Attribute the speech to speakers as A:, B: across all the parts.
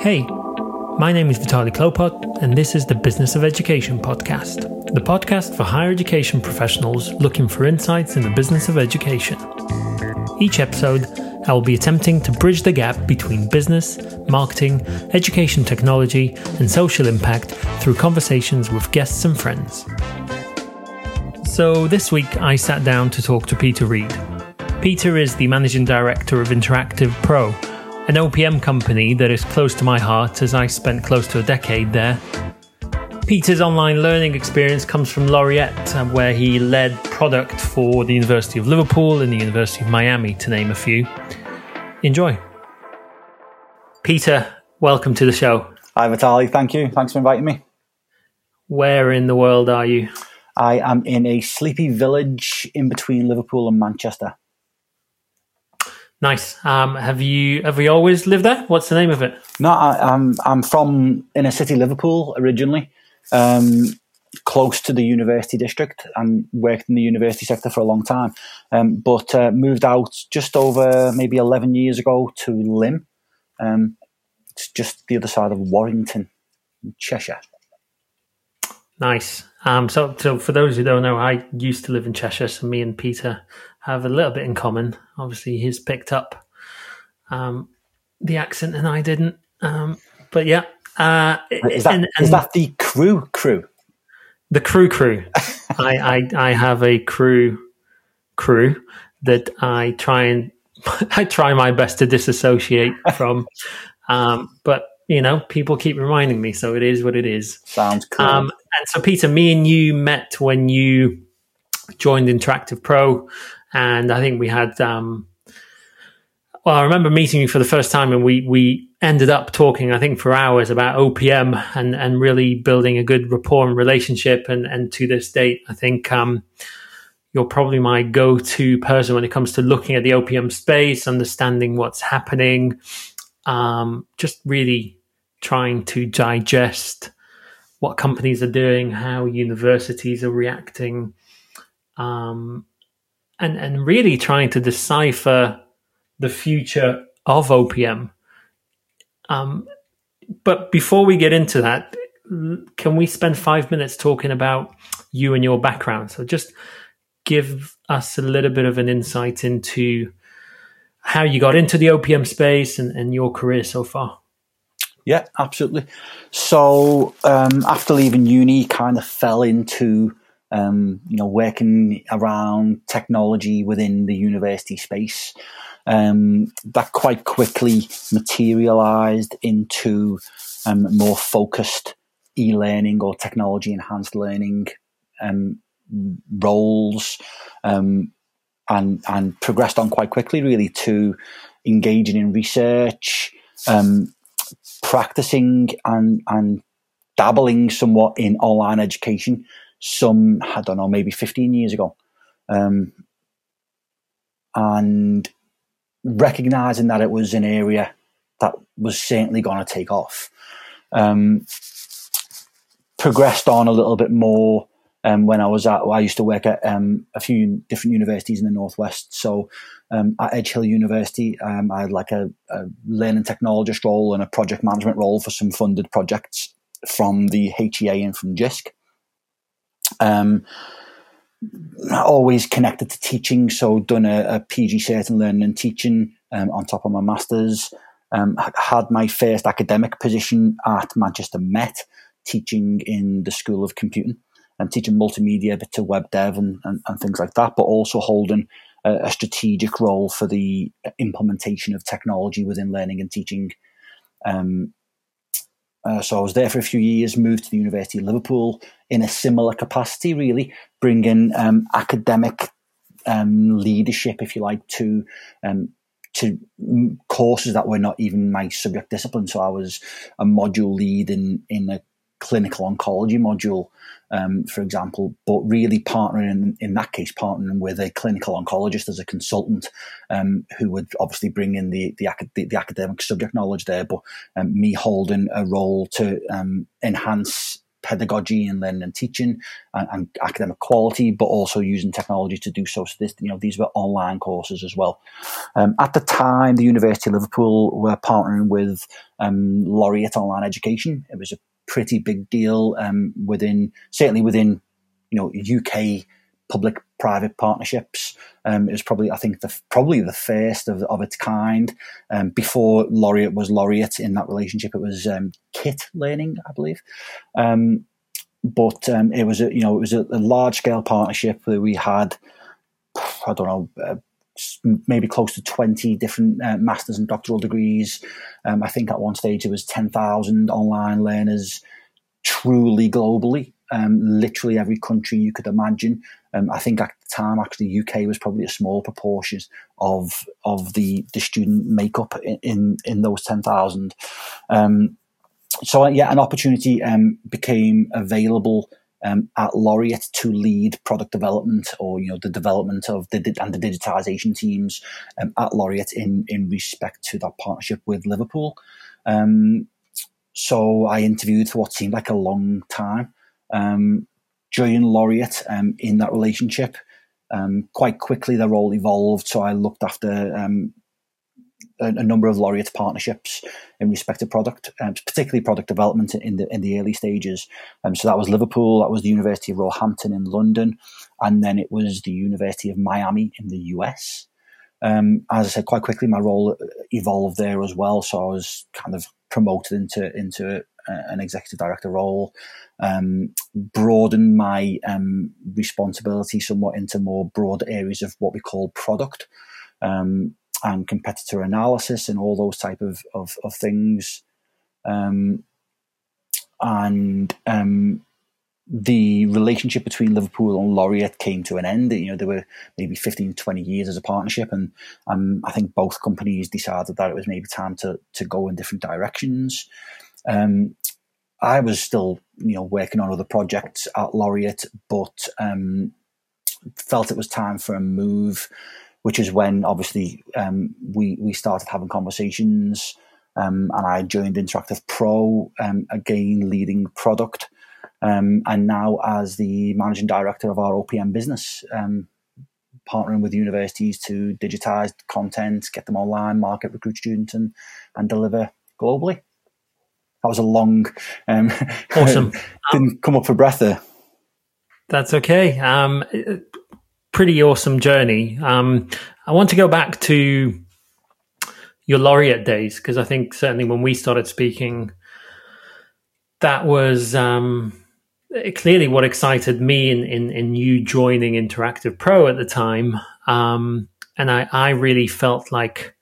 A: Hey, my name is Vitaly Klopot, and this is the Business of Education podcast, the podcast for higher education professionals looking for insights in the business of education. Each episode, I will be attempting to bridge the gap between business, marketing, education technology, and social impact through conversations with guests and friends. So, this week I sat down to talk to Peter Reed. Peter is the managing director of Interactive Pro, an OPM company that is close to my heart as I spent close to a decade there. Peter's online learning experience comes from Laureate, uh, where he led product for the University of Liverpool and the University of Miami, to name a few. Enjoy. Peter, welcome to the show.
B: Hi, Vitaly. Thank you. Thanks for inviting me.
A: Where in the world are you?
B: I am in a sleepy village in between Liverpool and Manchester.
A: Nice. Um, have you have you always lived there? What's the name of it?
B: No, I, am I'm, I'm from inner city Liverpool originally, um, close to the university district, and worked in the university sector for a long time. Um, but uh, moved out just over maybe eleven years ago to Lymm. Um, it's just the other side of Warrington, Cheshire.
A: Nice. Um, so, so for those who don't know, I used to live in Cheshire, so me and Peter have a little bit in common. Obviously, he's picked up um, the accent and I didn't. Um, but yeah, uh,
B: is that and, and is that the crew crew?
A: The crew crew. I, I I have a crew crew that I try and I try my best to disassociate from. Um, but you know, people keep reminding me, so it is what it is.
B: Sounds cool. Um,
A: and so, Peter, me and you met when you joined Interactive Pro, and I think we had. Um, well, I remember meeting you for the first time, and we we ended up talking, I think, for hours about OPM and and really building a good rapport and relationship. And and to this date, I think. Um, you're probably my go-to person when it comes to looking at the OPM space, understanding what's happening, um, just really trying to digest what companies are doing, how universities are reacting, um, and and really trying to decipher the future of OPM. Um, but before we get into that, can we spend five minutes talking about you and your background? So just give us a little bit of an insight into how you got into the OPM space and, and your career so far.
B: Yeah, absolutely. So um, after leaving uni, kind of fell into um, you know working around technology within the university space. Um, that quite quickly materialized into um, more focused e-learning or technology enhanced learning um, roles um, and and progressed on quite quickly really to engaging in research um, practicing and and dabbling somewhat in online education. Some I don't know, maybe fifteen years ago, um, and recognizing that it was an area that was certainly going to take off. Um, progressed on a little bit more um, when I was at, I used to work at um, a few different universities in the Northwest. So um, at Edge Hill University, um, I had like a, a, learning technologist role and a project management role for some funded projects from the HEA and from JISC. Um, always connected to teaching, so done a, a PG cert in learning and teaching um, on top of my masters. had my first academic position at Manchester Met, teaching in the School of Computing and teaching multimedia bit to web dev and, and, and things like that, but also holding a, a, strategic role for the implementation of technology within learning and teaching. Um, uh, so I was there for a few years, moved to the University of Liverpool in a similar capacity, really bringing um, academic um, leadership, if you like, to um, to courses that were not even my subject discipline. So I was a module lead in in a clinical oncology module, um, for example, but really partnering in, in, that case, partnering with a clinical oncologist as a consultant um, who would obviously bring in the the, the, academic subject knowledge there, but um, me holding a role to um, enhance pedagogy and learning and teaching and, and, academic quality, but also using technology to do so. So this, you know, these were online courses as well. Um, at the time, the University of Liverpool were partnering with um, Laureate Online Education. It was a pretty big deal um, within, certainly within, you know, UK public private partnerships. Um, it was probably, I think, the, probably the first of, of its kind. Um, before Laureate was Laureate in that relationship, it was um, KIT Learning, I believe. Um, but um, it was a, you know, it was a, a large scale partnership that we had. I don't know. Uh, maybe close to 20 different uh, masters and doctoral degrees. Um, I think at one stage it was 10,000 online learners truly globally um, literally every country you could imagine. Um, I think at the time, actually, UK was probably a small proportion of of the the student makeup in in, in those ten thousand. Um, so yeah, an opportunity um, became available um, at Laureate to lead product development or you know the development of the and the digitization teams um, at Laureate in in respect to that partnership with Liverpool. Um, so I interviewed for what seemed like a long time um, joined Laureate um, in that relationship. Um, quite quickly, their role evolved. So I looked after um, a, a, number of Laureate partnerships in respect to product, um, particularly product development in the in the early stages. Um, so that was Liverpool, that was the University of Roehampton in London, and then it was the University of Miami in the US. Um, as I said, quite quickly, my role evolved there as well. So I was kind of promoted into into an executive director role, um, my um, responsibility somewhat into more broad areas of what we call product um, and competitor analysis and all those type of, of, of things. Um, and um, the relationship between Liverpool and Laureate came to an end. You know, there were maybe 15, 20 years as a partnership, and um, I think both companies decided that it was maybe time to to go in different directions. Um, I was still, you know, working on other projects at Laureate, but um, felt it was time for a move, which is when obviously um, we we started having conversations, um, and I joined Interactive Pro um, again, leading product, um, and now as the managing director of our OPM business. Um, partnering with universities to digitize content, get them online, market, recruit students, and, and deliver globally. That was a long, um,
A: awesome.
B: didn't come up for breath there.
A: That's okay. Um, pretty awesome journey. Um, I want to go back to your laureate days because I think certainly when we started speaking, that was um, clearly what excited me in, in, in you joining Interactive Pro at the time. Um, and I, I really felt like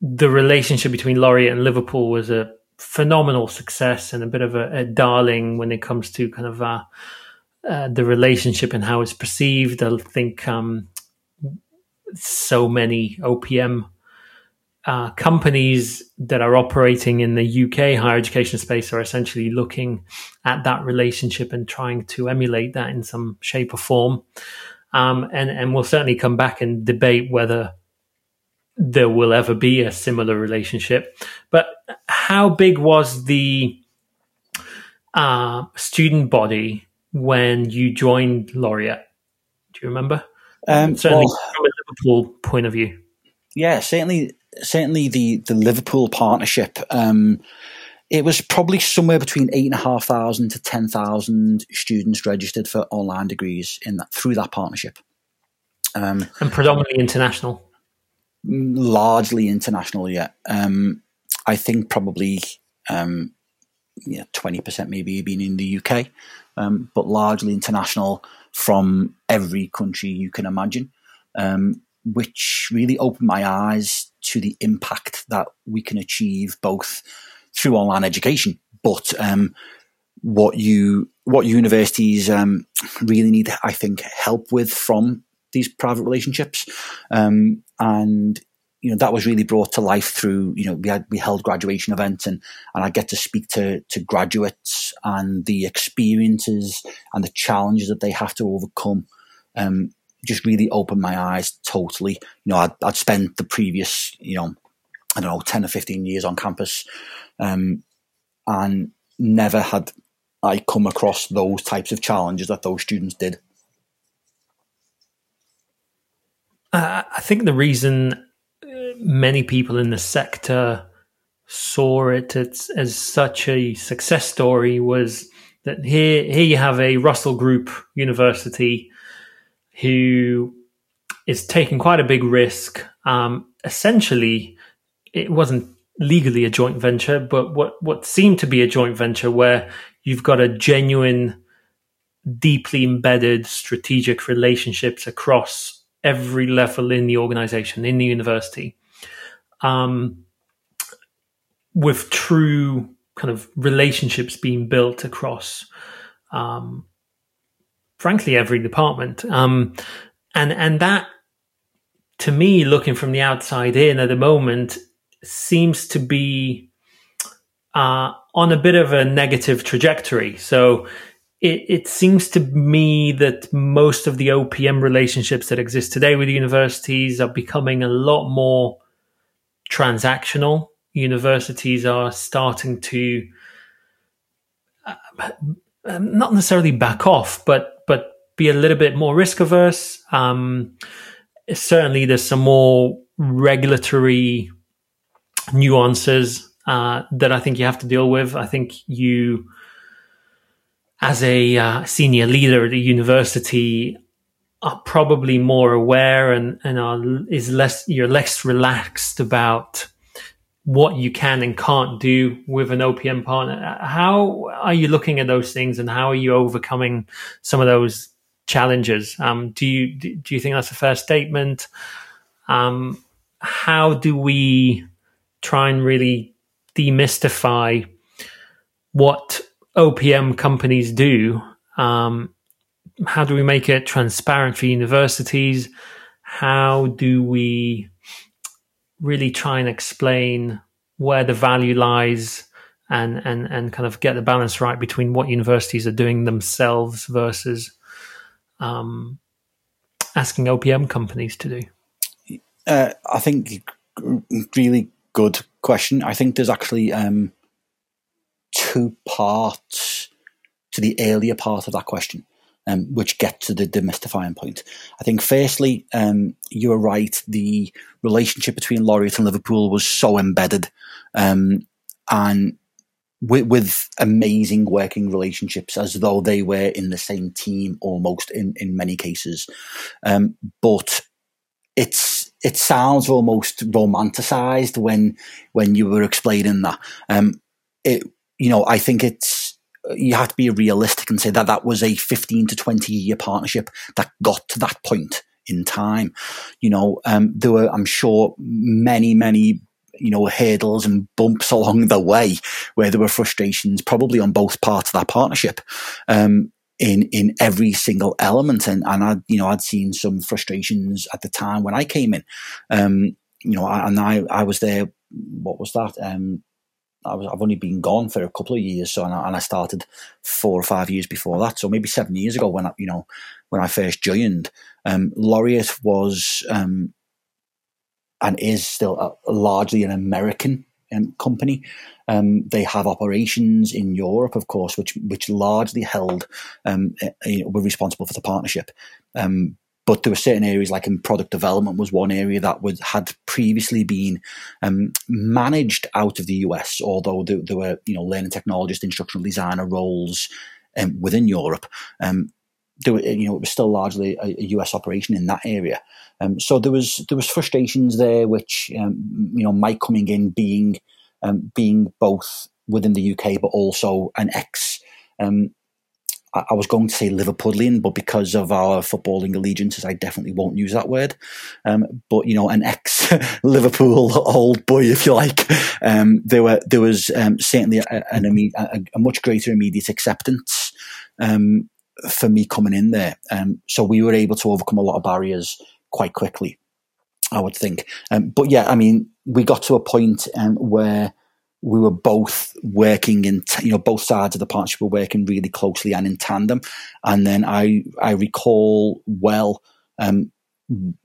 A: the relationship between Laureate and Liverpool was a phenomenal success and a bit of a, a darling when it comes to kind of uh, uh, the relationship and how it's perceived. I think um, so many OPM uh, companies that are operating in the UK higher education space are essentially looking at that relationship and trying to emulate that in some shape or form. Um, and, and we'll certainly come back and debate whether there will ever be a similar relationship. But how big was the uh, student body when you joined Laureate? Do you remember?
B: Um,
A: certainly well, from a Liverpool point of view.
B: Yeah, certainly, certainly the the Liverpool partnership. Um, it was probably somewhere between eight and a half thousand to ten thousand students registered for online degrees in that through that partnership.
A: Um, and predominantly international
B: largely international yet. Um, I think probably um, yeah, 20% maybe been in the UK, um, but largely international from every country you can imagine, um, which really opened my eyes to the impact that we can achieve both through online education, but um, what you what universities um, really need, I think, help with from these private relationships. Um, and you know that was really brought to life through you know we had we held graduation events and and I get to speak to to graduates and the experiences and the challenges that they have to overcome. Um, just really opened my eyes totally. You know, I'd, I'd spent the previous you know I don't know ten or fifteen years on campus, um, and never had I come across those types of challenges that those students did.
A: Uh, I think the reason many people in the sector saw it as, as such a success story was that here here you have a Russell Group university who is taking quite a big risk. Um, essentially, it wasn't legally a joint venture, but what what seemed to be a joint venture where you've got a genuine, deeply embedded strategic relationships across every level in the organization, in the university, um, with true kind of relationships being built across, um, frankly, every department. Um, and and that, to me, looking from the outside in at the moment, seems to be uh, on a bit of a negative trajectory. So it, it seems to me that most of the OPM relationships that exist today with universities are becoming a lot more transactional. Universities are starting to uh, um, not necessarily back off, but but be a little bit more risk averse. Um, certainly, there's some more regulatory nuances uh, that I think you have to deal with. I think you, as a uh, senior leader at a university, are probably more aware and and are is less you're less relaxed about what you can and can't do with an OPM partner. How are you looking at those things, and how are you overcoming some of those challenges? Um, do you do you think that's a fair statement? Um, how do we try and really demystify what OPM companies do. Um, how do we make it transparent for universities? How do we really try and explain where the value lies and, and, and kind of get the balance right between what universities are doing themselves versus um, asking OPM companies to do?
B: Uh, I think really good question. I think there's actually um, two parts to the earlier part of that question, um, which get to the demystifying point. I think, firstly, um, you were right. The relationship between Laureate and Liverpool was so embedded, um, and with, with, amazing working relationships, as though they were in the same team almost in in many cases. Um, but it's it sounds almost romanticized when when you were explaining that. Um, it you know I think it's you have to be realistic and say that that was a 15 to 20 year partnership that got to that point in time. You know, um, there were, I'm sure, many, many, you know, hurdles and bumps along the way where there were frustrations probably on both parts of that partnership. Um, in in every single element. And and I you know I'd seen some frustrations at the time when I came in. Um, you know, and I I was there. What was that? Um, I was I've only been gone for a couple of years, so and I, and I started four or five years before that. So maybe seven years ago when I you know when I first joined, um, Laureate was um, and is still a, largely an American um, company. Um, they have operations in Europe, of course, which which largely held um, were responsible for the partnership. Um, but there were certain areas, like in product development, was one area that was had previously been um, managed out of the US. Although there, there, were, you know, learning technologist, instructional designer roles um, within Europe. Um, there were, you know, it was still largely a, a US operation in that area. Um, so there was there was frustrations there, which um, you know, Mike coming in being um, being both within the UK but also an ex. Um, I, was going to say Liverpudlian, but because of our footballing allegiances, I definitely won't use that word. Um, but you know, an ex Liverpool old boy, if you like. Um, there were there was um, certainly a, a, a, much greater immediate acceptance um, for me coming in there. Um, so we were able to overcome a lot of barriers quite quickly. I would think. Um, but yeah, I mean, we got to a point um, where we were both working in, t- you know, both sides of the partnership were working really closely and in tandem. And then I, I recall well um,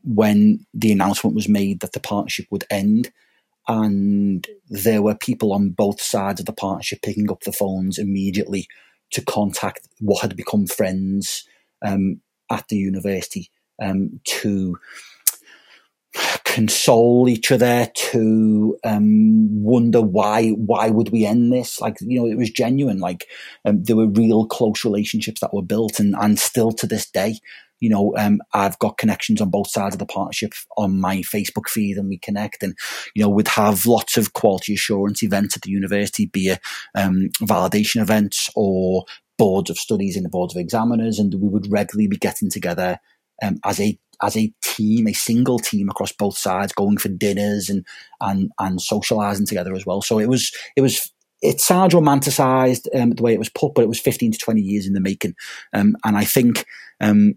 B: when the announcement was made that the partnership would end. And there were people on both sides of the partnership picking up the phones immediately to contact what had become friends um, at the university um, to console each other to um, wonder why why would we end this? Like you know it was genuine. Like um, there were real close relationships that were built and and still to this day you know um, I've got connections on both sides of the partnership on my Facebook feed and we connect and you know we'd have lots of quality assurance events at the university be it um, validation events or boards of studies and the boards of examiners and we would regularly be getting together um, as a as a team, a single team across both sides, going for dinners and and and socializing together as well. So it was it was it sounds romanticized um, the way it was put, but it was 15 to 20 years in the making. Um, and I think um,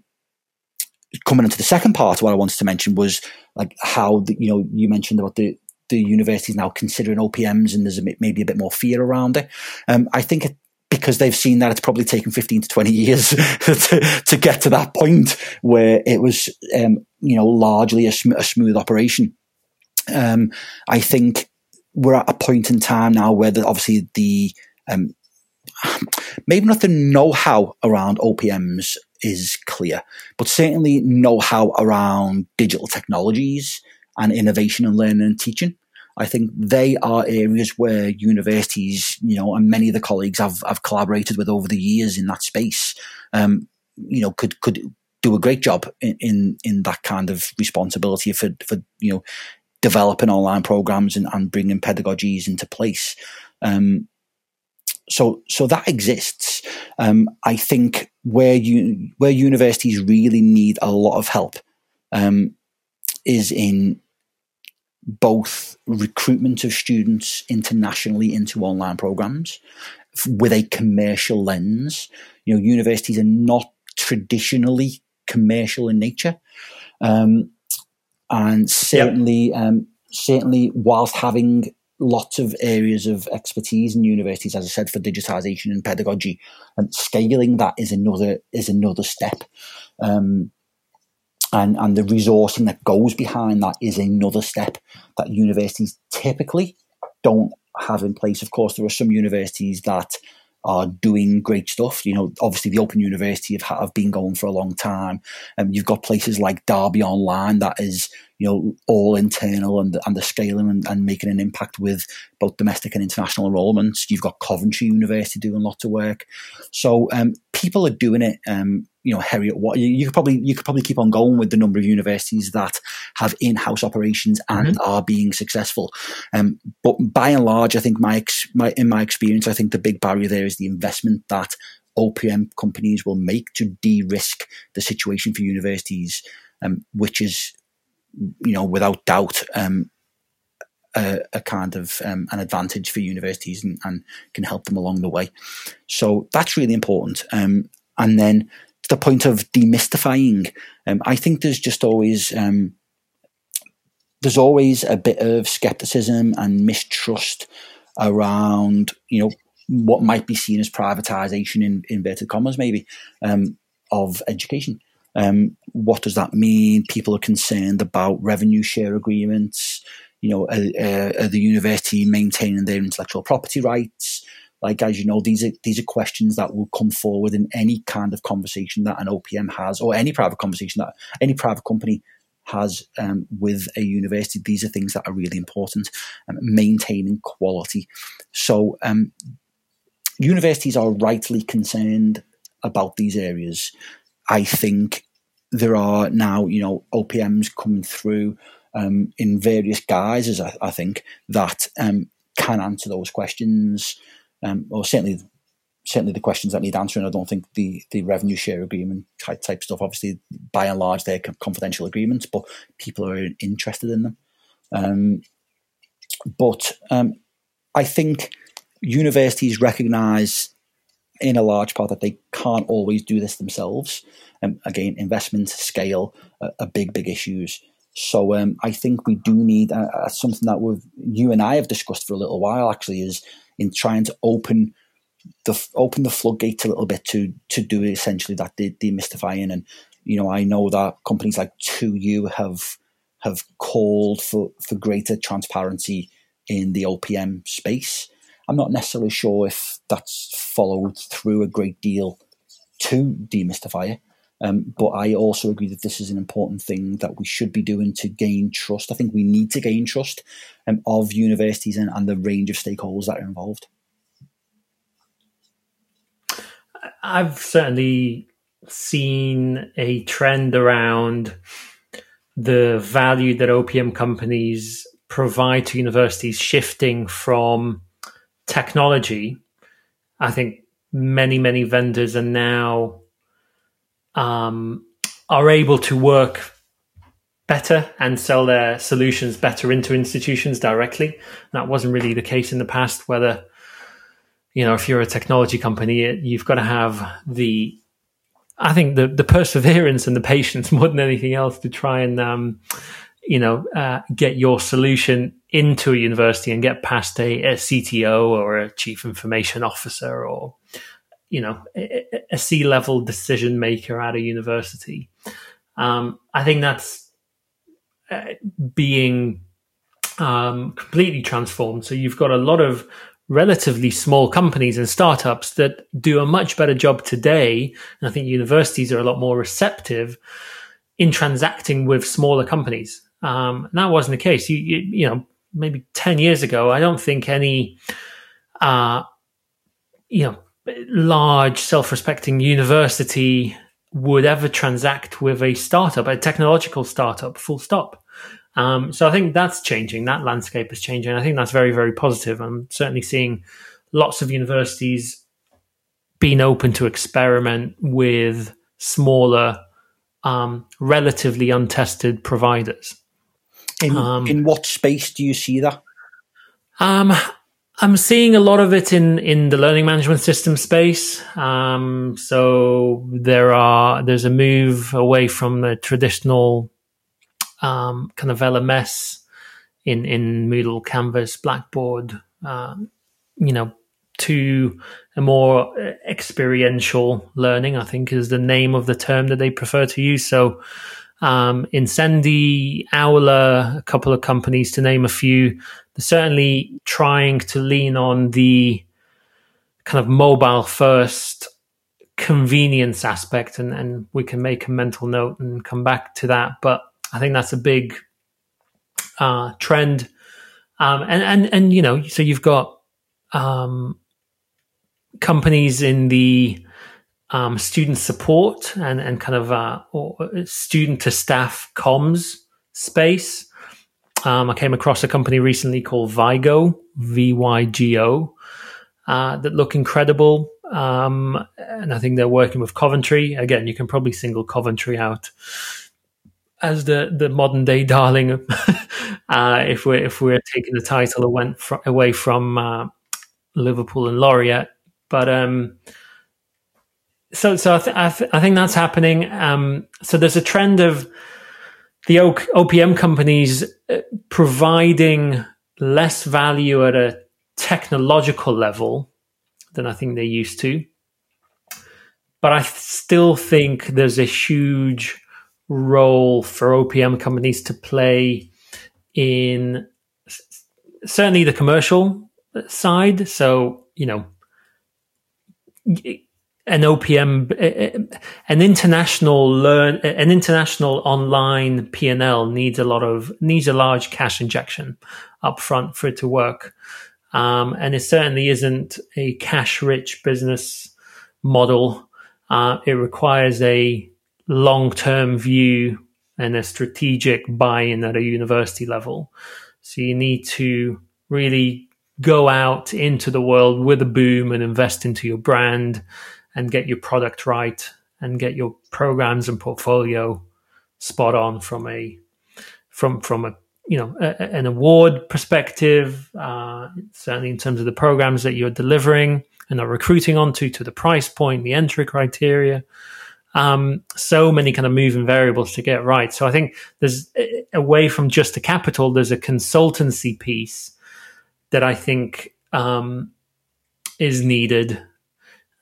B: coming into the second part, what I wanted to mention was like how the, you know you mentioned about the the universities now considering OPMs and there's a, maybe a bit more fear around it. Um, I think it, because they've seen that it's probably taken 15 to 20 years to, to, get to that point where it was, um, you know, largely a, sm- a smooth operation. Um, I think we're at a point in time now where the, obviously the, um, maybe not the know-how around OPMs is clear, but certainly know-how around digital technologies and innovation and learning and teaching. I think they are areas where universities, you know, and many of the colleagues I've, I've collaborated with over the years in that space, um, you know, could could do a great job in, in, in that kind of responsibility for for you know developing online programs and, and bringing pedagogies into place. Um, so so that exists. Um, I think where you where universities really need a lot of help um, is in both recruitment of students internationally into online programs with a commercial lens. You know, universities are not traditionally commercial in nature, um, and certainly, yep. um, certainly, whilst having lots of areas of expertise in universities, as I said, for digitization and pedagogy, and scaling that is another is another step. Um, and and the resourcing that goes behind that is another step that universities typically don't have in place. Of course, there are some universities that are doing great stuff. You know, obviously the Open University have, have been going for a long time. And um, you've got places like Derby Online that is, you know, all internal and, and the scaling and, and making an impact with both domestic and international enrollments. You've got Coventry University doing lots of work. So um, people are doing it. Um, you know, what you, you, could probably you could probably keep on going with the number of universities that have in-house operations and mm-hmm. are being successful. Um, but by and large, I think my, ex, my in my experience, I think the big barrier there is the investment that OPM companies will make to de-risk the situation for universities, um, which is, you know, without doubt, um, a, a, kind of um, an advantage for universities and, and, can help them along the way. So that's really important. Um, and then the point of demystifying. Um, I think there's just always um, there's always a bit of skepticism and mistrust around you know what might be seen as privatization in inverted commas maybe um, of education. Um, what does that mean? People are concerned about revenue share agreements. You know, are, are the university maintaining their intellectual property rights? Like as you know, these are these are questions that will come forward in any kind of conversation that an OPM has, or any private conversation that any private company has um, with a university. These are things that are really important. Um, maintaining quality. So um, universities are rightly concerned about these areas. I think there are now, you know, OPMs coming through um, in various guises. I, I think that um, can answer those questions um, or certainly certainly the questions that need answering. I don't think the the revenue share agreement type, stuff. Obviously, by and large, they're confidential agreements, but people are interested in them. Um, but um, I think universities recognise in a large part that they can't always do this themselves. Um, again, investment, scale are, are big, big issues. So um, I think we do need uh, uh, something that we've, you and I have discussed for a little while. Actually, is in trying to open the open the floodgates a little bit to to do essentially that de- demystifying. And you know, I know that companies like 2U have have called for for greater transparency in the OPM space. I'm not necessarily sure if that's followed through a great deal to demystify it. Um, but I also agree that this is an important thing that we should be doing to gain trust. I think we need to gain trust um, of universities and, and the range of stakeholders that are involved.
A: I've certainly seen a trend around the value that OPM companies provide to universities shifting from technology. I think many, many vendors are now um, are able to work better and sell their solutions better into institutions directly. That wasn't really the case in the past. Whether you know, if you're a technology company, you've got to have the, I think the the perseverance and the patience more than anything else to try and um, you know uh, get your solution into a university and get past a, a CTO or a chief information officer or you know a, a C level decision maker at a university. Um, I think that's uh, being um, completely transformed. So you've got a lot of relatively small companies and startups that do a much better job today. And I think universities are a lot more receptive in transacting with smaller companies. Um, that wasn't the case. You, you, you, know, maybe 10 years ago, I don't think any, uh, you know, large self-respecting university would ever transact with a startup, a technological startup, full stop. Um, so I think that's changing. That landscape is changing. I think that's very, very positive. I'm certainly seeing lots of universities being open to experiment with smaller, um, relatively untested providers.
B: In, um, in what space do you see that?
A: Um, I'm seeing a lot of it in in the learning management system space. Um, so there are there's a move away from the traditional um, kind of LMS in in Moodle, Canvas, Blackboard. Uh, you know, to a more experiential learning. I think is the name of the term that they prefer to use. So um, Insendi, Aula, a couple of companies to name a few. They're certainly trying to lean on the kind of mobile first convenience aspect, and, and we can make a mental note and come back to that. But I think that's a big uh, trend. Um, and, and, and, you know, so you've got um, companies in the um, student support and, and kind of uh, student to staff comms space. Um, I came across a company recently called Vygo, V Y G O, uh, that look incredible. Um, and I think they're working with Coventry. Again, you can probably single Coventry out as the, the modern day darling. uh, if we're if we're taking the title away from, uh, Liverpool and Laureate, but um, so so I, th- I, th- I, think that's happening. Um, so there's a trend of the o- OPM companies uh, providing less value at a technological level than I think they used to. But I still think there's a huge role for OPM companies to play in certainly the commercial side. So, you know, an OPM, an international learn, an international online P and L needs a lot of needs a large cash injection up front for it to work, um, and it certainly isn't a cash rich business model. Uh, it requires a long term view and a strategic buy in at a university level. So you need to really go out into the world with a boom and invest into your brand and get your product right and get your programs and portfolio spot on from a from from a you know a, an award perspective uh, certainly in terms of the programs that you're delivering and are recruiting onto to the price point the entry criteria um, so many kind of moving variables to get right. So i think there's away from just the capital there's a consultancy piece that i think um, is needed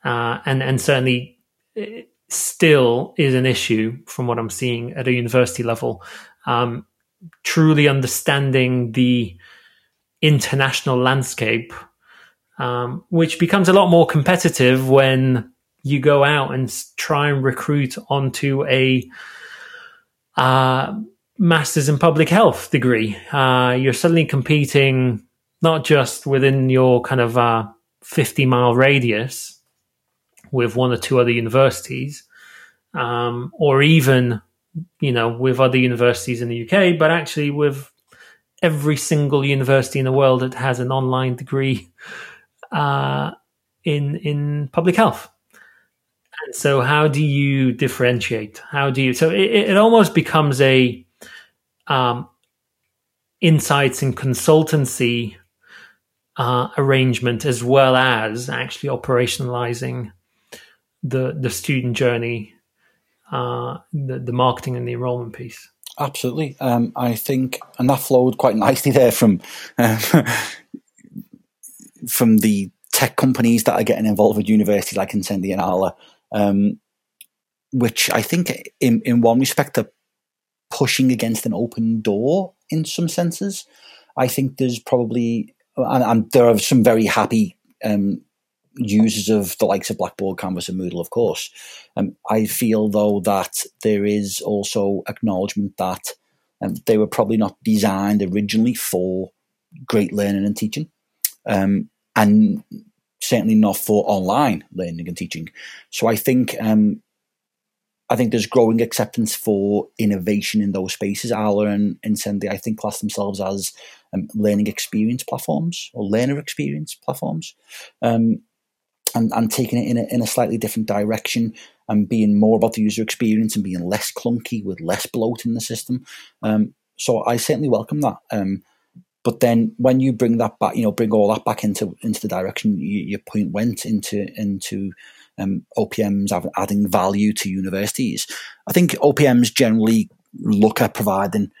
A: uh, and and certainly uh, still is an issue from what I'm seeing at a university level. Um, truly understanding the international landscape um, which becomes a lot more competitive when you go out and try and recruit onto a uh, master's in public health degree. Uh, you're suddenly competing not just within your kind of uh, 50 mile radius with one or two other universities, um, or even you know with other universities in the UK, but actually with every single university in the world that has an online degree uh, in in public health. And so, how do you differentiate? How do you? So it, it almost becomes a um, insights and consultancy uh, arrangement as well as actually operationalizing the the student journey, uh, the the marketing and the enrollment piece.
B: Absolutely, um, I think, and that flowed quite nicely there from um, from the tech companies that are getting involved with universities like Insendi and Aula, um, which I think, in in one respect, are pushing against an open door in some senses. I think there's probably, and, and there are some very happy um, users of the likes of Blackboard, Canvas, and Moodle, of course. Um, I feel though that there is also acknowledgement that um, they were probably not designed originally for great learning and teaching, um, and certainly not for online learning and teaching. So I think um, I think there's growing acceptance for innovation in those spaces. Aula and Insendi, I think, class themselves as um, learning experience platforms or learner experience platforms. Um, and, and taking it in a, in a slightly different direction and being more about the user experience and being less clunky with less bloat in the system. Um, so I certainly welcome that. Um, but then when you bring that back, you know, bring all that back into into the direction you, your point went into into um, OPMs adding value to universities. I think OPMs generally look at providing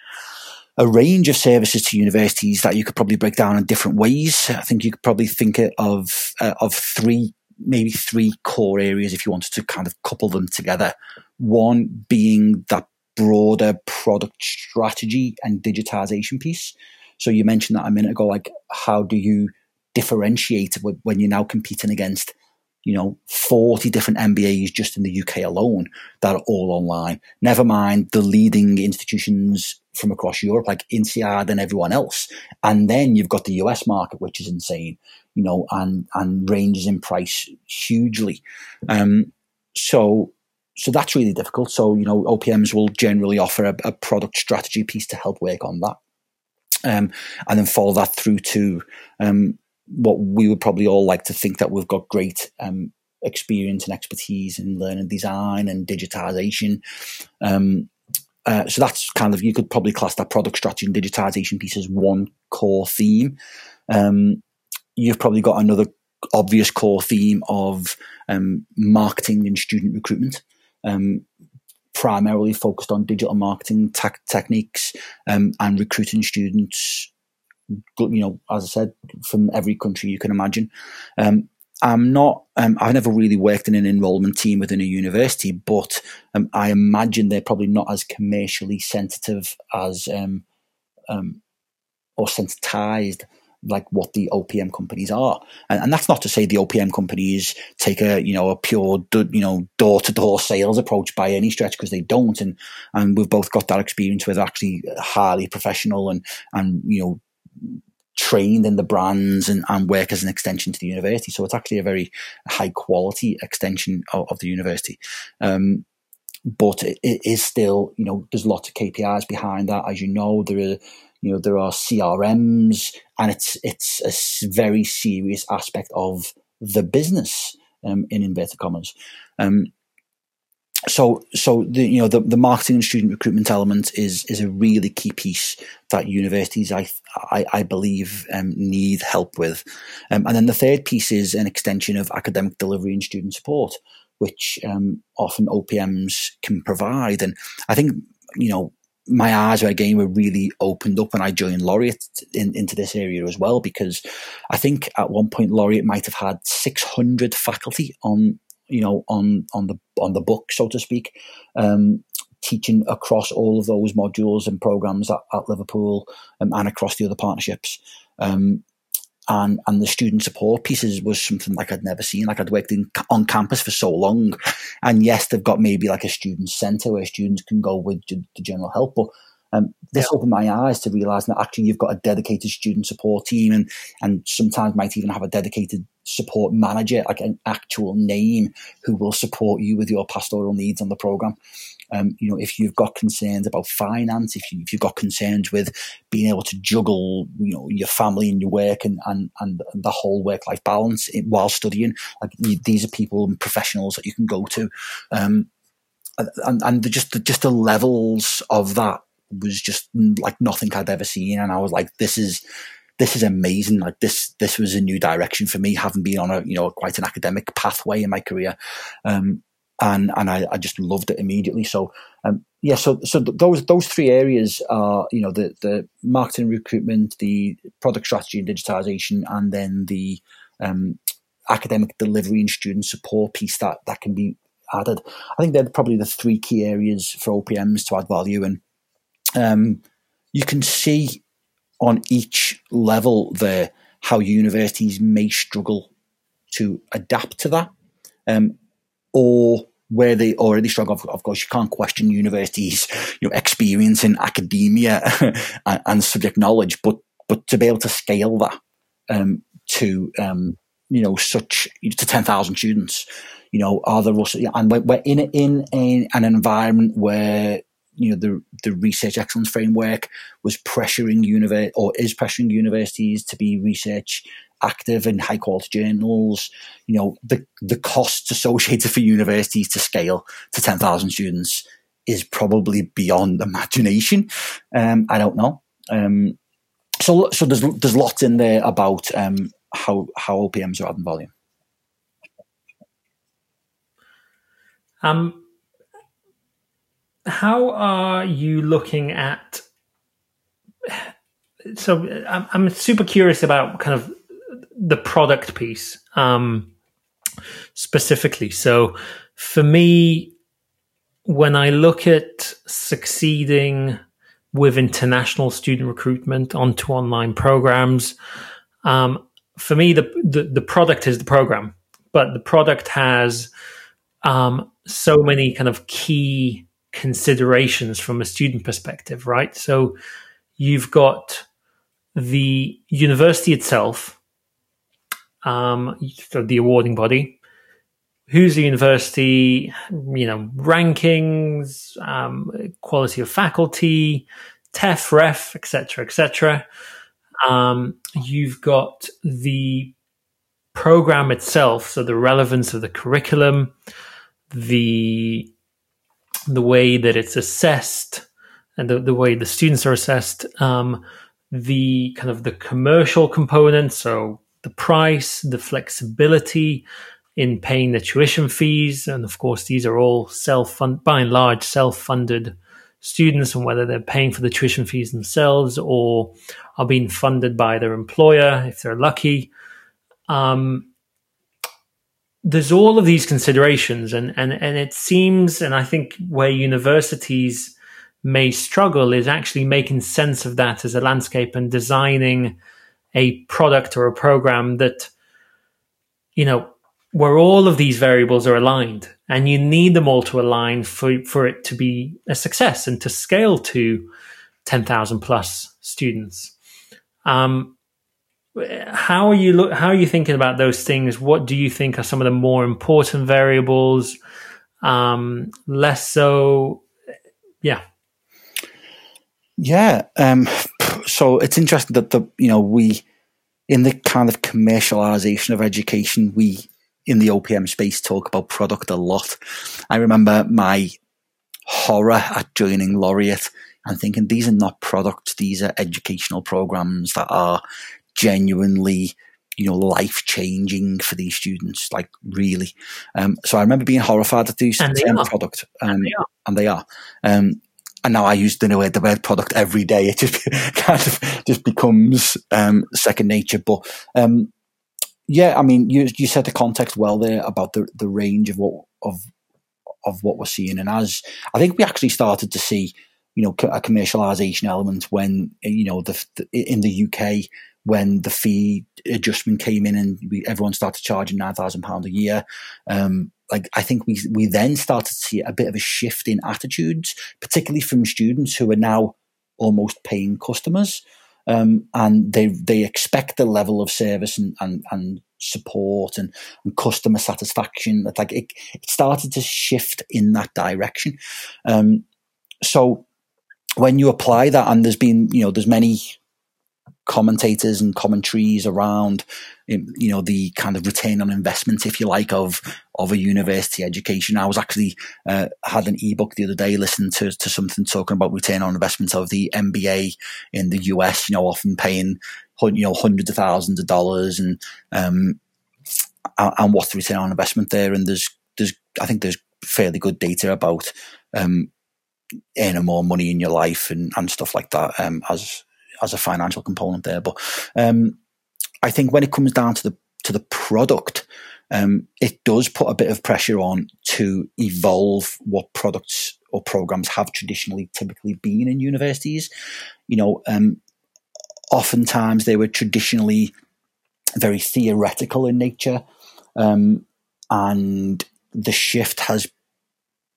B: a range of services to universities that you could probably break down in different ways. I think you could probably think of uh, of three, maybe three core areas if you wanted to kind of couple them together. One being that broader product strategy and digitization piece. So you mentioned that a minute ago, like how do you differentiate when you're now competing against you know, 40 different MBAs just in the UK alone that are all online. Never mind the leading institutions from across Europe, like INSEAD and everyone else. And then you've got the US market, which is insane, you know, and, and ranges in price hugely. Um, so, so that's really difficult. So, you know, OPMs will generally offer a, a product strategy piece to help work on that. Um, and then follow that through to um, what we would probably all like to think that we've got great um, experience and expertise in learning design and digitization. Um, uh, so that's kind of you could probably class that product strategy and digitization piece as one core theme. Um, you've probably got another obvious core theme of um, marketing and student recruitment. Um, primarily focused on digital marketing te- techniques um, and recruiting students you know, as I said, from every country you can imagine. I'm not. Um, I've never really worked in an enrolment team within a university, but um, I imagine they're probably not as commercially sensitive as um, um, or sensitized like what the OPM companies are, and, and, that's not to say the OPM companies take a you know a pure you know door to door sales approach by any stretch because they don't, and and we've both got that experience with actually highly professional and and you know trained in the brands and, and work as an extension to the university. So it's actually a very high quality extension of, of the university. Um, but it, it is still, you know, there's lots of KPIs behind that. As you know, there are, you know, there are CRMs and it's, it's a very serious aspect of the business, um, in inverted commas. Um, so so the you know the, the marketing and student recruitment element is is a really key piece that universities I I, I believe um, need help with, um, and then the third piece is an extension of academic delivery and student support, which um, often OPMs can provide, and I think you know my eyes again were really opened up when I joined Laureate in, into this area as well because I think at one point Laureate might have had 600 faculty on you know, on on the on the book, so to speak, um, teaching across all of those modules and programs at, at Liverpool um, and across the other partnerships. Um, and and the student support pieces was something like I'd never seen. Like I'd worked in on campus for so long, and yes, they've got maybe like a student centre where students can go with the general help, but um, this yeah. opened my eyes to realising that actually you've got a dedicated student support team, and and sometimes might even have a dedicated support manager, like an actual name, who will support you with your pastoral needs on the program. Um, you know, if you've got concerns about finance, if, you, have got concerns with being able to juggle, you know, your family and your work and, and, and the whole work life balance while studying, like these are people and professionals that you can go to. Um, and, and the, just the, just the levels of that was just like nothing I'd ever seen. And I was like, this is, this is amazing. Like this, this was a new direction for me, having been on a, you know, quite an academic pathway in my career. Um, and and I, I just loved it immediately. So um, yeah, so so those those three areas are you know the the marketing recruitment, the product strategy and digitization, and then the um, academic delivery and student support piece that that can be added. I think they're probably the three key areas for OPMs to add value, and um, you can see on each level there how universities may struggle to adapt to that. Um, or where they already struggle. Of, course, you can't question universities' you know experience in academia and, and, subject knowledge, but but to be able to scale that um, to um, you know such to ten thousand students, you know, are there also and we're, in in an environment where you know the the research excellence framework was pressuring university or is pressuring universities to be research active in high quality journals. You know, the the costs associated for universities to scale to ten thousand students is probably beyond imagination. Um, I don't know. Um, so so there's there's lots in there about um, how how OPMs are adding volume.
A: Um, how are you looking at? So I'm, super curious about kind of the product piece um, specifically. So for me, when I look at succeeding with international student recruitment onto online programs, um, for me, the, the, the product is the program, but the product has um, so many kind of key considerations from a student perspective, right? So you've got the university itself um, the awarding body. Who's the university? You know, rankings, um, quality of faculty, TEF, REF, etc., etc. Um, you've got the program itself, so the relevance of the curriculum, the the way that it's assessed, and the, the way the students are assessed, um, the kind of the commercial component, so the price, the flexibility in paying the tuition fees, and of course, these are all self-fund, by and large, self-funded students, and whether they're paying for the tuition fees themselves or are being funded by their employer if they're lucky. Um, there's all of these considerations, and and and it seems, and I think where universities may struggle is actually making sense of that as a landscape and designing a product or a program that, you know, where all of these variables are aligned and you need them all to align for, for it to be a success and to scale to 10,000 plus students. Um, how are you look, how are you thinking about those things? What do you think are some of the more important variables? Um, less so, yeah.
B: Yeah. Um, so it's interesting that the you know we in the kind of commercialization of education we in the OPM space talk about product a lot. I remember my horror at joining Laureate and thinking these are not products; these are educational programs that are genuinely you know, life changing for these students, like really. Um, so I remember being horrified at these term product, um, and they are. And they are. Um, and now I use the word the word product every day. It just kind of just becomes um, second nature. But um, yeah, I mean, you you said the context well there about the the range of what of of what we're seeing, and as I think we actually started to see, you know, a commercialization element when you know the, the in the UK when the fee adjustment came in and we, everyone started charging nine thousand pound a year. Um, like I think we we then started to see a bit of a shift in attitudes, particularly from students who are now almost paying customers, um, and they they expect the level of service and and, and support and, and customer satisfaction. That like it, it started to shift in that direction. Um, so when you apply that, and there's been you know there's many commentators and commentaries around you know the kind of return on investment if you like of of a university education. I was actually uh, had an ebook the other day listening to, to something talking about return on investment of the mba in the us you know often paying you know hundreds of thousands of dollars and um and what's the return on investment there. And there's there's i think there's fairly good data about um earning more money in your life and, and stuff like that um, as as a financial component there. But um, I think when it comes down to the to the product, um, it does put a bit of pressure on to evolve what products or programs have traditionally typically been in universities. You know, um, oftentimes they were traditionally very theoretical in nature, um, and the shift has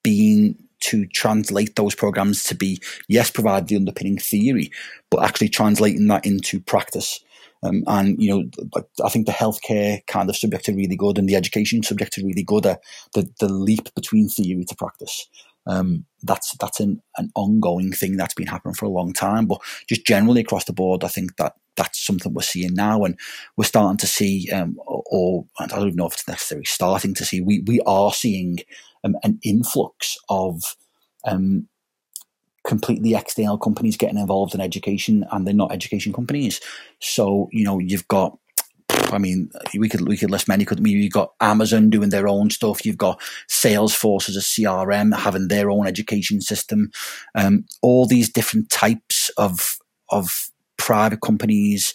B: been to translate those programs to be, yes, provide the underpinning theory, but actually translating that into practice. Um, and you know, I think the healthcare kind of subject are really good, and the education subject are really good. At the the leap between theory to practice. Um, that's that's an, an ongoing thing that's been happening for a long time. But just generally across the board, I think that that's something we're seeing now, and we're starting to see, um, or, or, I don't even know if it's necessarily starting to see. We we are seeing um, an influx of um, completely external companies getting involved in education, and they're not education companies. So you know you've got. I mean, we could we could list many. Could you've got Amazon doing their own stuff. You've got Salesforce as a CRM having their own education system. Um, all these different types of of private companies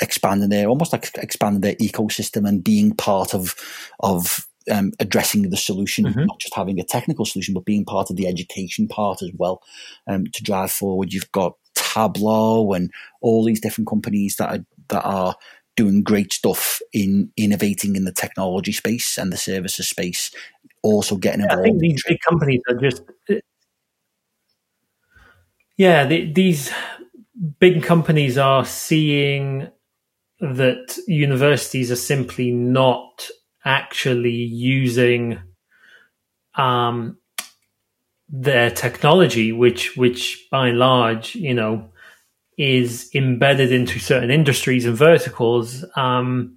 B: expanding their almost like expanding their ecosystem and being part of of um, addressing the solution, mm-hmm. not just having a technical solution, but being part of the education part as well um, to drive forward. You've got Tableau and all these different companies that are that are doing great stuff in innovating in the technology space and the services space. Also getting involved.
A: Yeah, I think these big companies are just yeah, the, these big companies are seeing that universities are simply not actually using um, their technology, which which by and large, you know, is embedded into certain industries and verticals. Um,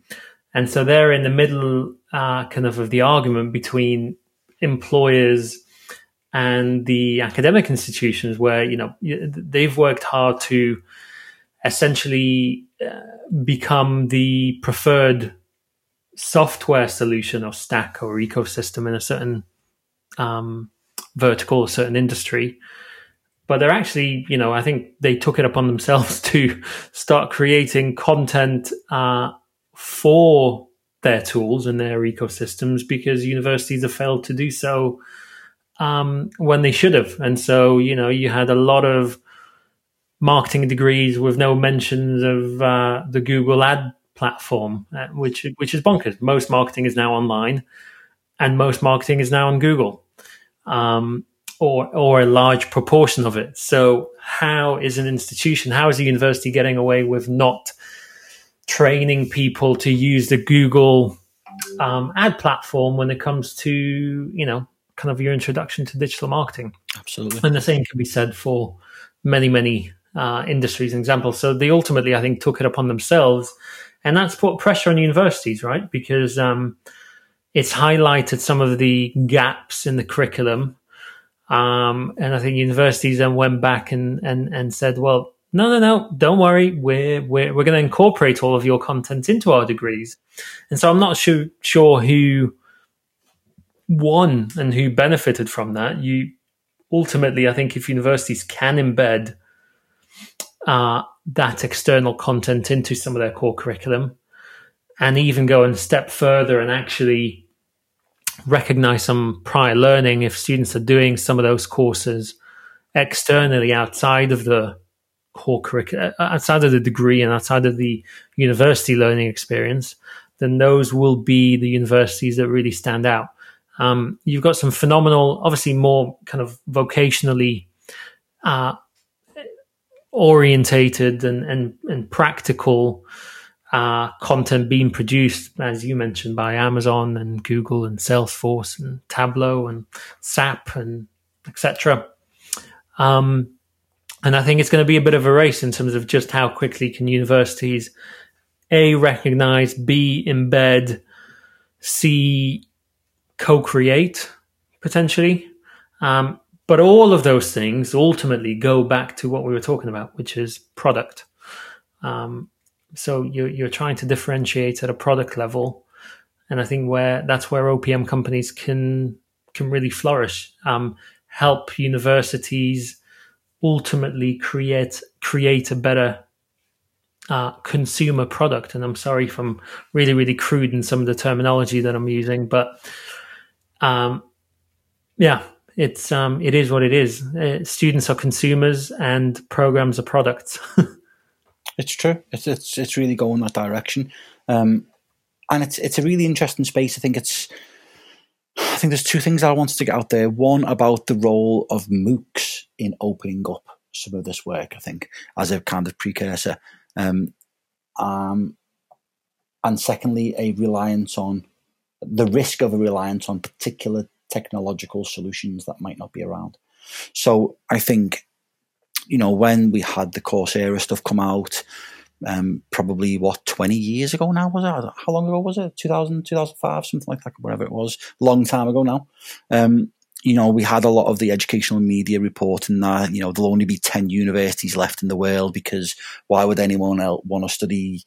A: and so they're in the middle, uh, kind of, of the argument between employers and the academic institutions, where you know they've worked hard to essentially uh, become the preferred software solution or stack or ecosystem in a certain um, vertical, or certain industry. But they're actually, you know, I think they took it upon themselves to start creating content uh, for their tools and their ecosystems because universities have failed to do so um, when they should have. And so, you know, you had a lot of marketing degrees with no mentions of uh, the Google ad platform, uh, which which is bonkers. Most marketing is now online, and most marketing is now on Google, um, or or a large proportion of it. So, how is an institution, how is a university getting away with not training people to use the Google um, ad platform when it comes to you know kind of your introduction to digital marketing?
B: Absolutely,
A: and the same can be said for many many uh, industries and examples. So they ultimately, I think, took it upon themselves and that's put pressure on universities, right? Because um, it's highlighted some of the gaps in the curriculum, um, and I think universities then went back and and and said, well. No, no, no! Don't worry. We're we're we're going to incorporate all of your content into our degrees, and so I'm not sure sure who won and who benefited from that. You ultimately, I think, if universities can embed uh, that external content into some of their core curriculum and even go a step further and actually recognize some prior learning if students are doing some of those courses externally outside of the core curriculum, uh, outside of the degree and outside of the university learning experience, then those will be the universities that really stand out. Um, you've got some phenomenal, obviously more kind of vocationally uh, orientated and, and, and practical uh, content being produced, as you mentioned, by Amazon and Google and Salesforce and Tableau and SAP and etc. Um, and I think it's going to be a bit of a race in terms of just how quickly can universities a recognize, b embed, c co-create potentially. Um, but all of those things ultimately go back to what we were talking about, which is product. Um, so you're, you're trying to differentiate at a product level, and I think where that's where OPM companies can can really flourish. Um, help universities ultimately create create a better uh, consumer product. And I'm sorry if I'm really really crude in some of the terminology that I'm using, but um, yeah, it's um, it is what it is. Uh, students are consumers, and programs are products.
B: it's true. It's it's it's really going that direction, um, and it's it's a really interesting space. I think it's. I think there's two things I wanted to get out there. One about the role of MOOCs in opening up some of this work. I think as a kind of precursor, um, um, and secondly, a reliance on the risk of a reliance on particular technological solutions that might not be around. So I think, you know, when we had the Coursera stuff come out, um, probably what 20 years ago now was it? How long ago was it? 2000 2005 something like that whatever it was. Long time ago now. Um, you know we had a lot of the educational media reporting that you know there'll only be 10 universities left in the world because why would anyone else want to study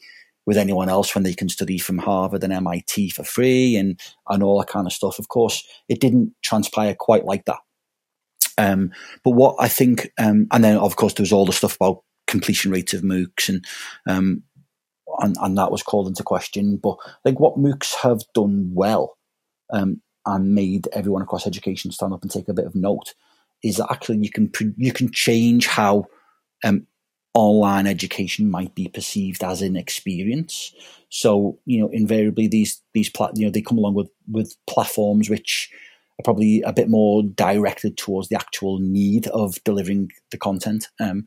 B: with anyone else when they can study from Harvard and MIT for free and, and all that kind of stuff. Of course, it didn't transpire quite like that. Um, but what I think, um, and then of course there was all the stuff about completion rates of MOOCs and, um, and, and that was called into question. But I think what MOOCs have done well, um, and made everyone across education stand up and take a bit of note is that actually you can, you can change how, um, online education might be perceived as an experience. So, you know, invariably these these plat- you know they come along with with platforms which are probably a bit more directed towards the actual need of delivering the content. Um,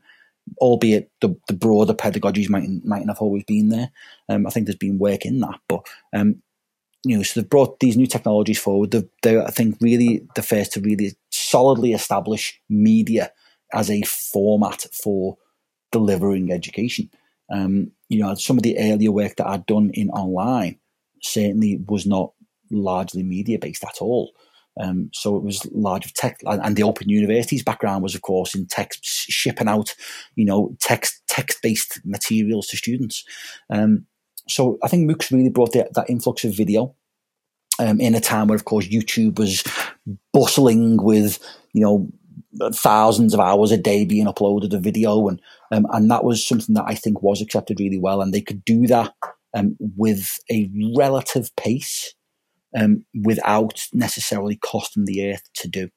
B: albeit the, the broader pedagogies might mightn't have always been there. Um, I think there's been work in that, but um, you know, so they've brought these new technologies forward. They're, they're, I think, really the first to really solidly establish media as a format for delivering education. Um, you know, some of the earlier work that I'd done in online certainly was not largely media based at all. Um, so it was large of tech, and the Open University's background was, of course, in text shipping out, you know, text text based materials to students. Um, so I think MOOCs really brought the, that influx of video um, in a time where, of course, YouTube was bustling with, you know, thousands of hours a day being uploaded a video and um, and that was something that I think was accepted really well and they could do that um, with a relative pace um, without necessarily costing the earth to do.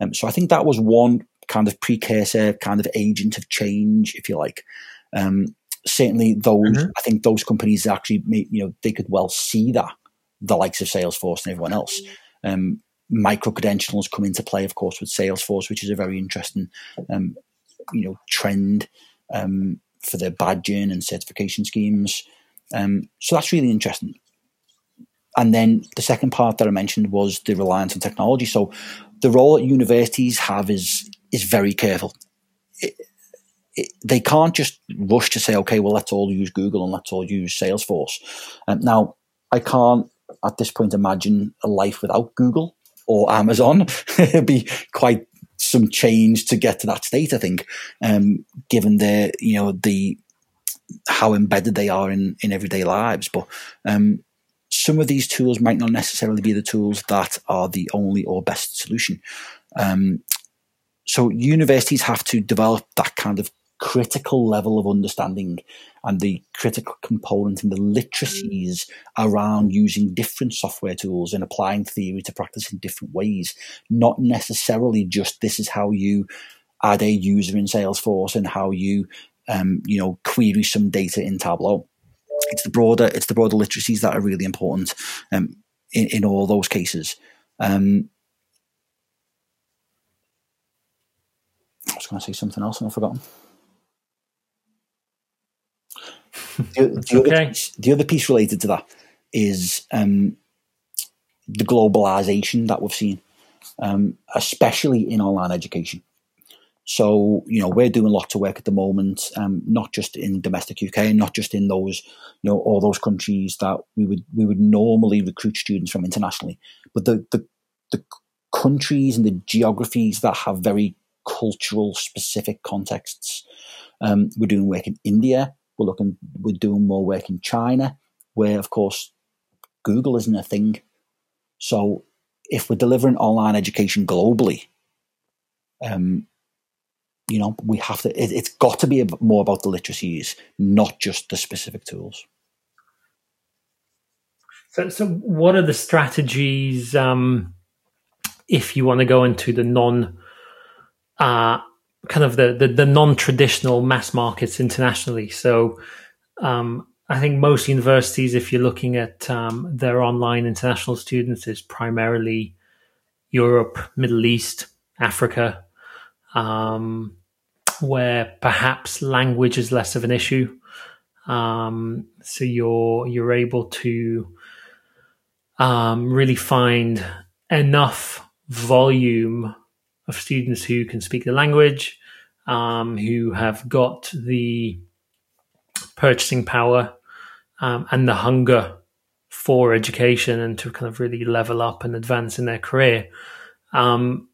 B: Um, so I think that was one kind of precursor kind of agent of change if you like. Um, certainly those mm-hmm. I think those companies actually made, you know they could well see that the likes of Salesforce and everyone else. Um, micro credentials come into play, of course, with Salesforce, which is a very interesting, um, you know, trend um, for their badging and certification schemes. Um, so that's really interesting. And then the second part that I mentioned was the reliance on technology. So the role that universities have is is very careful. It, they can't just rush to say, okay, well, let's all use Google and let's all use Salesforce. Um, now, I can't at this point imagine a life without Google or Amazon. It'd be quite some change to get to that state, I think, um, given the you know the how embedded they are in in everyday lives. But um, some of these tools might not necessarily be the tools that are the only or best solution. Um, so universities have to develop that kind of critical level of understanding and the critical component and the literacies around using different software tools and applying theory to practice in different ways. Not necessarily just this is how you add a user in Salesforce and how you um, you know, query some data in Tableau. It's the broader, it's the broader literacies that are really important um, in, in all those cases. Um, I was going to say something else and I've forgotten. The, the, okay. other piece, the, other piece, related to that is um, the globalization that we've seen, um, especially in online education. So, you know, we're doing lots of work at the moment, um, not just in domestic UK, not just in those, you know, all those countries that we would we would normally recruit students from internationally, but the the, the countries and the geographies that have very cultural specific contexts. Um, we're doing work in India. We're looking. We're doing more work in China, where of course Google isn't a thing. So if we're delivering online education globally, um, you know, we have to. It, has got to be more about the literacies, not just the specific tools.
A: So, so what are the strategies um, if you want to go into the non, uh, kind of the the, the non traditional mass markets internationally? So, um, I think most universities, if you're looking at um, their online international students, is primarily Europe, Middle East, Africa, um, where perhaps language is less of an issue. Um, so you're you're able to um, really find enough volume of students who can speak the language, um, who have got the purchasing power um, and the hunger for education and to kind of really level up and advance in their career. Um,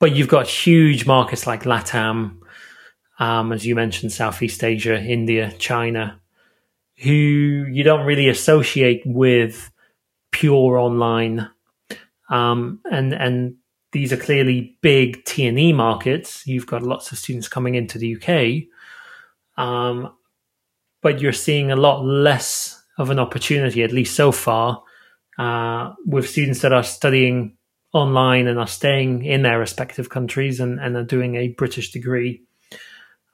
A: but you've got huge markets like LATAM, um, as you mentioned, Southeast Asia, India, China, who you don't really associate with pure online. Um, and and these are clearly big T and E markets. You've got lots of students coming into the UK, um, but you're seeing a lot less of an opportunity, at least so far, uh, with students that are studying online and are staying in their respective countries and, and are doing a British degree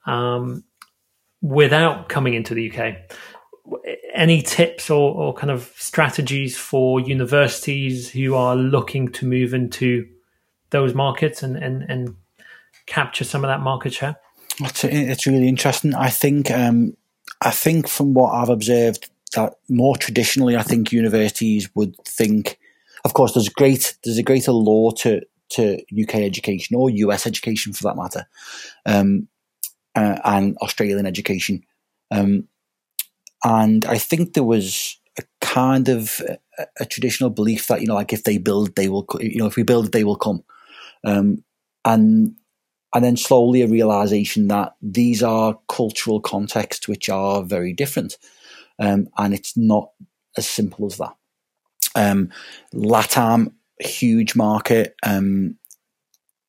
A: um, without coming into the UK. Any tips or, or kind of strategies for universities who are looking to move into those markets and, and, and capture some of that market share?
B: It's, it's really interesting. I think um, I think from what I've observed that more traditionally, I think universities would think of course, there's great there's a greater law to to UK education or US education for that matter, um, uh, and Australian education. Um, and I think there was a kind of a, a, traditional belief that you know, like if they build, they will. You know, if we build, they will come. Um, and and then slowly a realization that these are cultural contexts which are very different, um, and it's not as simple as that. Um, LATAM, huge market. Um,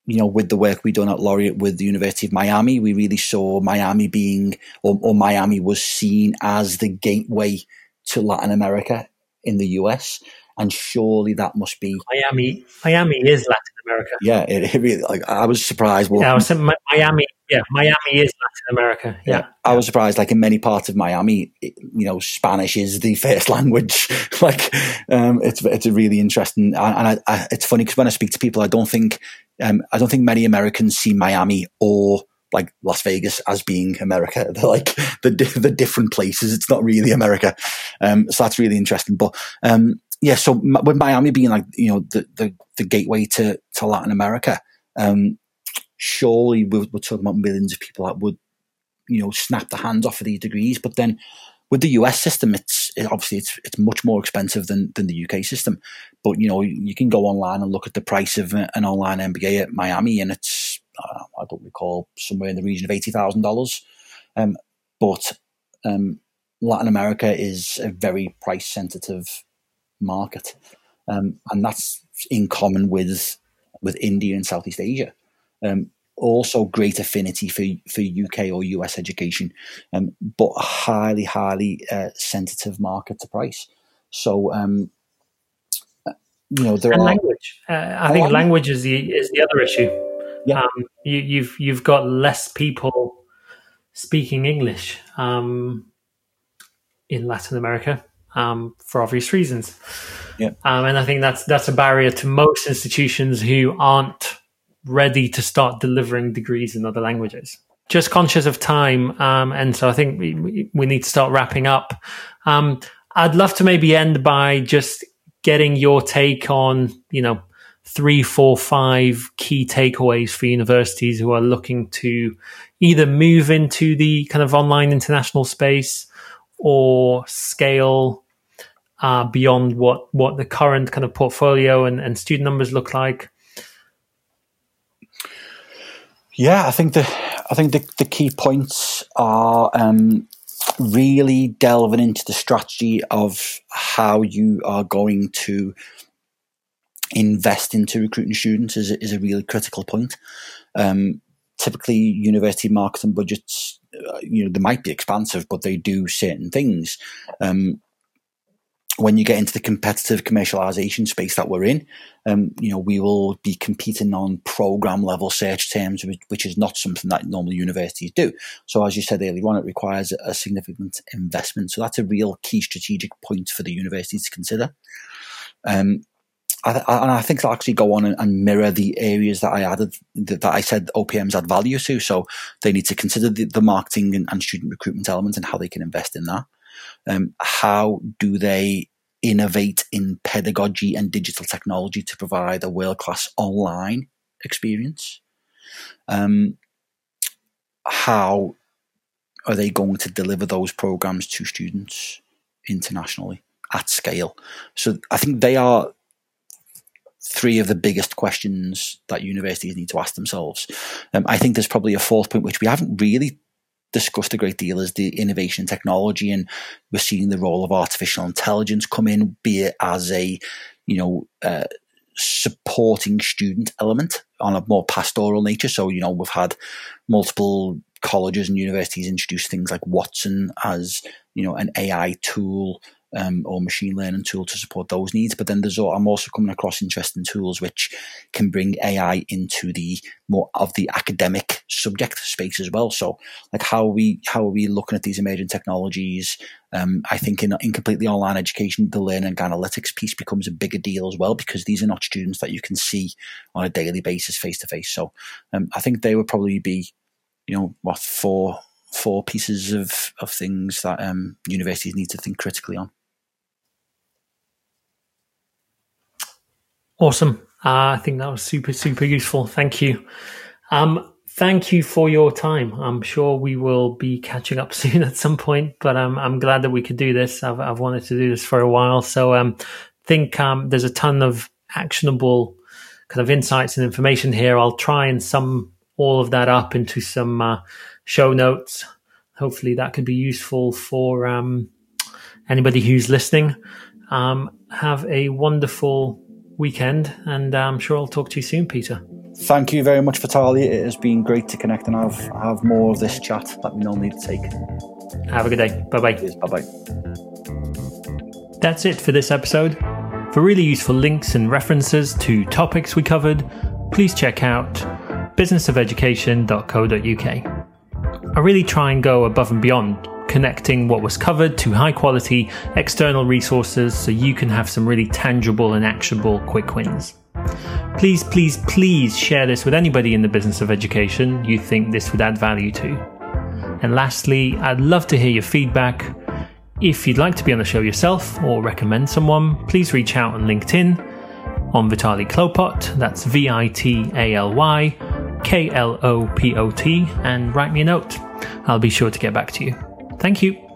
B: you know, with the work we done at Laureate with the University of Miami, we really saw Miami being, or, or Miami was seen as the gateway to Latin America in the US and surely that must be
A: Miami. Miami is Latin America.
B: Yeah, it, it really like I was surprised.
A: Well, yeah, I was Miami. Yeah, Miami is Latin America. Yeah. yeah.
B: I was surprised. Like in many parts of Miami, it, you know, Spanish is the first language. like, um, it's it's a really interesting, and I, I, it's funny because when I speak to people, I don't think um, I don't think many Americans see Miami or like Las Vegas as being America. They're like the the different places. It's not really America. Um, so that's really interesting. But um, yeah, so with Miami being like you know the the, the gateway to to Latin America, um, surely we're, we're, talking about millions of people that would you know snap the hands off of these degrees. But then with the US system, it's it, obviously it's it's much more expensive than than the UK system. But you know you can go online and look at the price of an online MBA at Miami, and it's I don't recall somewhere in the region of eighty thousand um, dollars. But um, Latin America is a very price sensitive market, um, and that's in common with with India and Southeast Asia. Um, also, great affinity for for UK or US education, um, but highly highly uh, sensitive market to price. So, um, uh, you know, there
A: and
B: are
A: language. Uh, I oh, think language is the is the other issue. Yeah. Um, you, you've you've got less people speaking English um, in Latin America um, for obvious reasons.
B: Yeah.
A: Um, and I think that's that's a barrier to most institutions who aren't ready to start delivering degrees in other languages. Just conscious of time, um, and so I think we, we need to start wrapping up. Um, I'd love to maybe end by just getting your take on, you know, three, four, five key takeaways for universities who are looking to either move into the kind of online international space or scale uh, beyond what what the current kind of portfolio and, and student numbers look like?
B: Yeah, I think the I think the, the key points are um, really delving into the strategy of how you are going to invest into recruiting students is, is a really critical point. Um, typically, university marketing budgets, you know, they might be expansive, but they do certain things. Um, when you get into the competitive commercialization space that we're in, um, you know, we will be competing on program level search terms, which, is not something that normal universities do. So, as you said earlier on, it requires a significant investment. So, that's a real key strategic point for the universities to consider. Um, I, and I think they'll actually go on and, and, mirror the areas that I added that, that, I said OPMs add value to. So they need to consider the, the marketing and, and, student recruitment element and how they can invest in that. Um, how do they innovate in pedagogy and digital technology to provide a world class online experience? Um, how are they going to deliver those programs to students internationally at scale? So I think they are three of the biggest questions that universities need to ask themselves. Um, I think there's probably a fourth point which we haven't really discussed a great deal is the innovation technology, and we're seeing the role of artificial intelligence come in, be it as a you know uh, supporting student element on a more pastoral nature. So you know we've had multiple colleges and universities introduce things like Watson as you know an AI tool um, or machine learning tool to support those needs. But then there's I'm also coming across interesting tools which can bring AI into the more of the academic subject space as well. So like how are we how are we looking at these emerging technologies? Um, I think in, in completely online education, the learning analytics piece becomes a bigger deal as well because these are not students that you can see on a daily basis face to face. So um, I think they would probably be, you know, what four four pieces of, of things that um, universities need to think critically on.
A: Awesome. Uh, I think that was super, super useful. Thank you. Um, thank you for your time. I'm sure we will be catching up soon at some point, but um, I'm glad that we could do this. I've, I've wanted to do this for a while. So um, think um, there's a ton of actionable kind of insights and information here. I'll try and sum all of that up into some uh, show notes. Hopefully that could be useful for um, anybody who's listening. Um, have a wonderful weekend, and uh, I'm sure I'll talk to you soon, Peter.
B: Thank you very much, Vitaly. It has been great to connect and have, have more of this chat that we to take.
A: Have a good day. Bye bye.
B: Bye bye.
A: That's it for this episode. For really useful links and references to topics we covered, please check out businessofeducation.co.uk. I really try and go above and beyond connecting what was covered to high quality external resources so you can have some really tangible and actionable quick wins. Please, please, please share this with anybody in the business of education you think this would add value to. And lastly, I'd love to hear your feedback. If you'd like to be on the show yourself or recommend someone, please reach out on LinkedIn on Vitaly Klopot, that's V I T A L Y K L O P O T, and write me a note. I'll be sure to get back to you. Thank you.